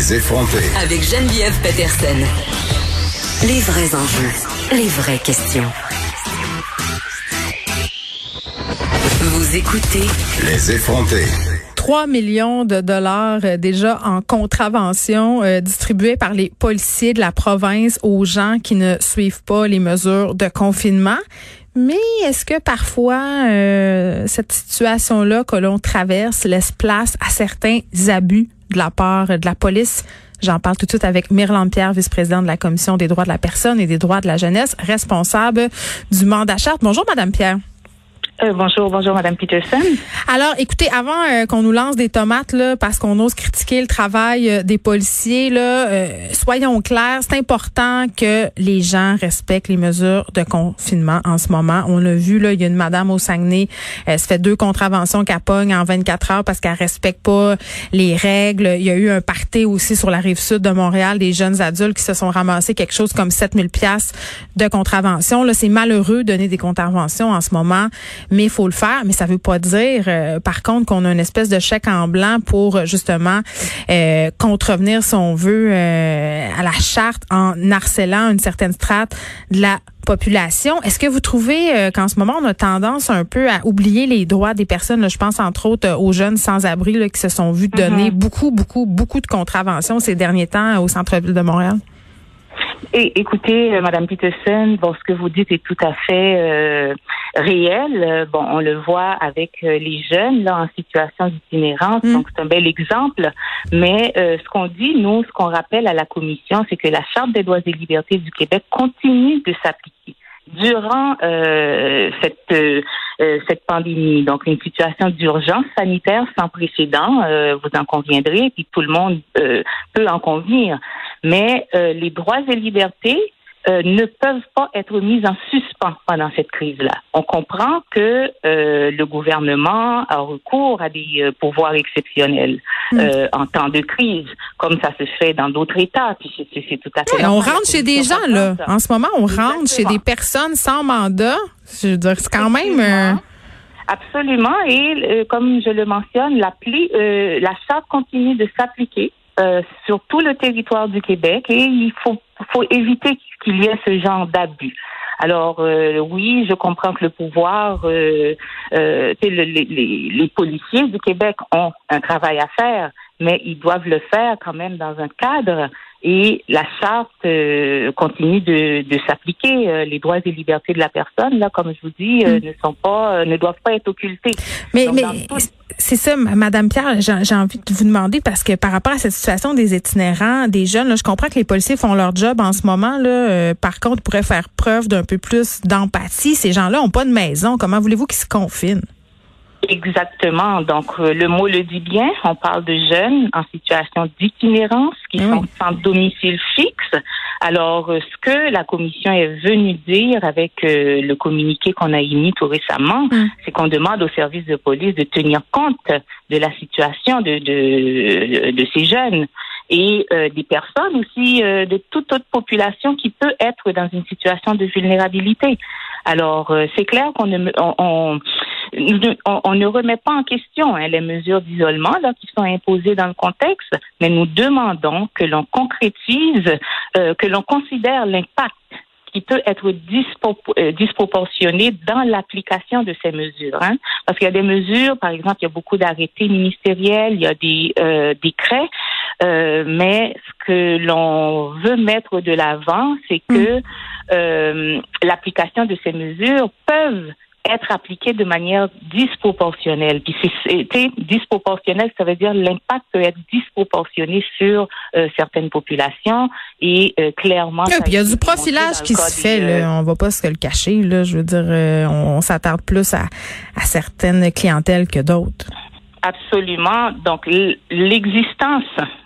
Les effronter. Avec Geneviève Peterson. Les vrais enjeux, les vraies questions. Vous écoutez Les effronter. 3 millions de dollars euh, déjà en contravention euh, distribués par les policiers de la province aux gens qui ne suivent pas les mesures de confinement. Mais est-ce que parfois euh, cette situation-là que l'on traverse laisse place à certains abus de la part de la police? J'en parle tout de suite avec Myrland Pierre, vice-présidente de la Commission des droits de la personne et des droits de la jeunesse, responsable du mandat charte. Bonjour, Madame Pierre. Euh, bonjour, bonjour, Madame Peterson. Alors, écoutez, avant euh, qu'on nous lance des tomates là, parce qu'on ose critiquer le travail euh, des policiers, là, soyons clairs, c'est important que les gens respectent les mesures de confinement en ce moment. On l'a vu là, il y a une madame au Saguenay, elle se fait deux contraventions qu'elle en 24 heures parce qu'elle respecte pas les règles. Il y a eu un party aussi sur la rive sud de Montréal des jeunes adultes qui se sont ramassés quelque chose comme 7000 pièces de contravention. Là, c'est malheureux de donner des contraventions en ce moment mais il faut le faire. Mais ça veut pas dire, euh, par contre, qu'on a une espèce de chèque en blanc pour justement euh, contrevenir, si on veut, euh, à la charte en harcelant une certaine strate de la population. Est-ce que vous trouvez qu'en ce moment, on a tendance un peu à oublier les droits des personnes? je pense entre autres aux jeunes sans-abri qui se sont vus donner mm-hmm. beaucoup, beaucoup, beaucoup de contraventions ces derniers temps au centre-ville de Montréal. Et écoutez, euh, Madame Peterson, bon, ce que vous dites est tout à fait euh, réel. Euh, bon, on le voit avec les jeunes là en situation d'itinérance, mm. donc c'est un bel exemple. Mais ce qu'on dit, nous, ce qu'on rappelle à la Commission, c'est que la Charte des droits et libertés du Québec continue de s'appliquer durant cette cette pandémie. Donc une situation d'urgence sanitaire sans précédent, vous en conviendrez, puis tout le monde peut en convenir mais euh, les droits et libertés euh, ne peuvent pas être mis en suspens pendant cette crise-là. On comprend que euh, le gouvernement a recours à des pouvoirs exceptionnels mm. en temps de crise, comme ça se fait dans d'autres États. Puis c'est tout à fait. on rentre chez des gens là. En ce moment, on rentre chez des personnes sans mandat. Je veux dire, c'est quand même. Absolument. Et comme je le mentionne, l'appli, la charte continue de s'appliquer. Euh, sur tout le territoire du Québec et il faut, éviter qu'il y ait ce genre d'abus. Alors euh, oui, je comprends que le pouvoir, euh, euh les, policiers du Québec ont un travail à faire, mais ils doivent le faire quand même dans un cadre et la charte euh, continue de, de s'appliquer. Euh, les droits et libertés de la personne, là, comme je vous dis, euh, mm. ne sont pas, ne doivent pas être occultés. Mais, mais c'est ça, Madame Pierre, j'ai envie de vous demander parce que par rapport à cette situation des itinérants, des jeunes, là, je comprends que les policiers font leur job en ce moment. Là, par contre, pourraient faire preuve d'un peu plus d'empathie. Ces gens-là ont pas de maison. Comment voulez-vous qu'ils se confinent? Exactement. Donc, euh, le mot le dit bien. On parle de jeunes en situation d'itinérance qui ah sont sans domicile fixe. Alors, euh, ce que la commission est venue dire avec euh, le communiqué qu'on a émis tout récemment, hum. c'est qu'on demande aux services de police de tenir compte de la situation de, de, de ces jeunes et des personnes aussi de toute autre population qui peut être dans une situation de vulnérabilité. Alors, c'est clair qu'on ne, on, on, ne remet pas en question hein, les mesures d'isolement qui sont imposées dans le contexte, mais nous demandons que l'on concrétise, euh, que l'on considère l'impact qui peut être euh, disproportionné dans l'application de ces mesures. Hein. Parce qu'il y a des mesures, par exemple, il y a beaucoup d'arrêtés ministériels, il y a des euh, décrets, mais ce que l'on veut mettre de l'avant, c'est que mm. l'application de ces mesures peuvent être appliqué de manière disproportionnelle. Puis c'est disproportionnel, ça veut dire l'impact peut être disproportionné sur euh, certaines populations et euh, clairement. il y a du profilage qui se fait. Là, euh, on va pas se le cacher. Là, je veux dire, on, s'attarde plus à, à certaines clientèles que d'autres. Absolument. Donc, l'existence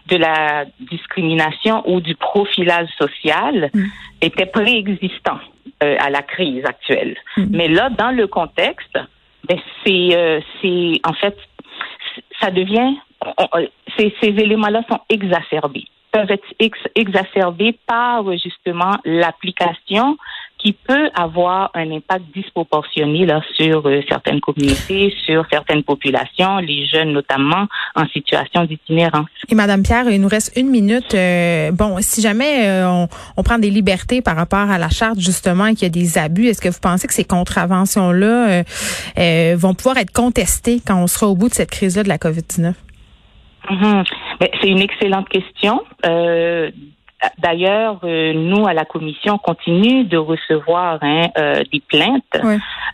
de la discrimination ou du profilage social mm. était préexistant euh, à la crise actuelle. Mm. Mais là, dans le contexte, ben, c'est, euh, c'est en fait, ça devient, ces, ces éléments-là sont exacerbés peuvent être exacerbés par justement l'application qui peut avoir un impact disproportionné là sur euh, certaines communautés, sur certaines populations, les jeunes notamment en situation d'itinérance. Et Madame Pierre, il nous reste une minute. Euh, bon, si jamais euh, on, on, prend des libertés par rapport à la charte justement et qu'il y a des abus, est-ce que vous pensez que ces contraventions là vont pouvoir être contestées quand on sera au bout de cette crise-là de la COVID-19? Mm-hmm. C'est une excellente question. Euh, D'ailleurs, euh, nous, à la commission, on continue de recevoir hein, euh, des plaintes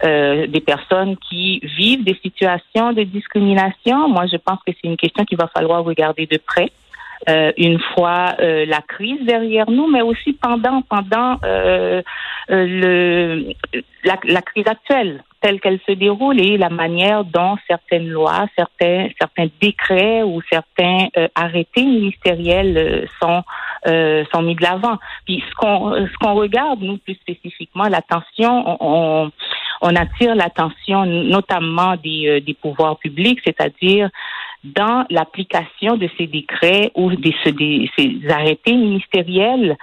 euh, des personnes qui vivent des situations de discrimination. Moi, je pense que c'est une question qu'il va falloir regarder de près. Une fois la crise derrière nous, mais aussi pendant pendant le la, la, crise actuelle telle qu'elle se déroule et la manière dont certaines lois, certains, certains décrets ou certains euh, arrêtés ministériels euh, sont euh, sont mis de l'avant. Puis ce qu'on ce qu'on regarde nous plus spécifiquement l'attention, on, on attire l'attention notamment des, des pouvoirs publics, c'est-à-dire dans l'application de ces décrets ou des ces arrêtés ministériels,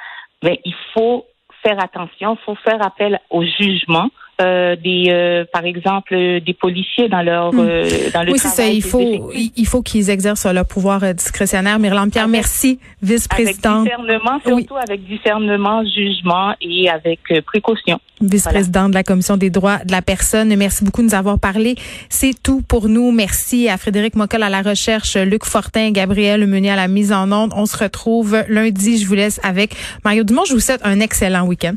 mais il faut faire attention, il faut faire appel au jugement euh, des, euh, par exemple, des policiers dans leur hmm. euh, dans le oui, c'est ça. Il faut il faut qu'ils exercent leur pouvoir discrétionnaire. Myrland Pierre, merci, vice-présidente. Avec discernement, surtout avec discernement, jugement et avec précaution. Vice-présidente de la commission des droits de la personne. Merci beaucoup de nous avoir parlé. C'est tout pour nous. Merci à Frédéric Mockel à la recherche, Luc Fortin, Gabriel Meunier à la mise en onde. On se retrouve lundi. Je vous laisse avec Mario Dumont. Je vous souhaite un excellent week-end.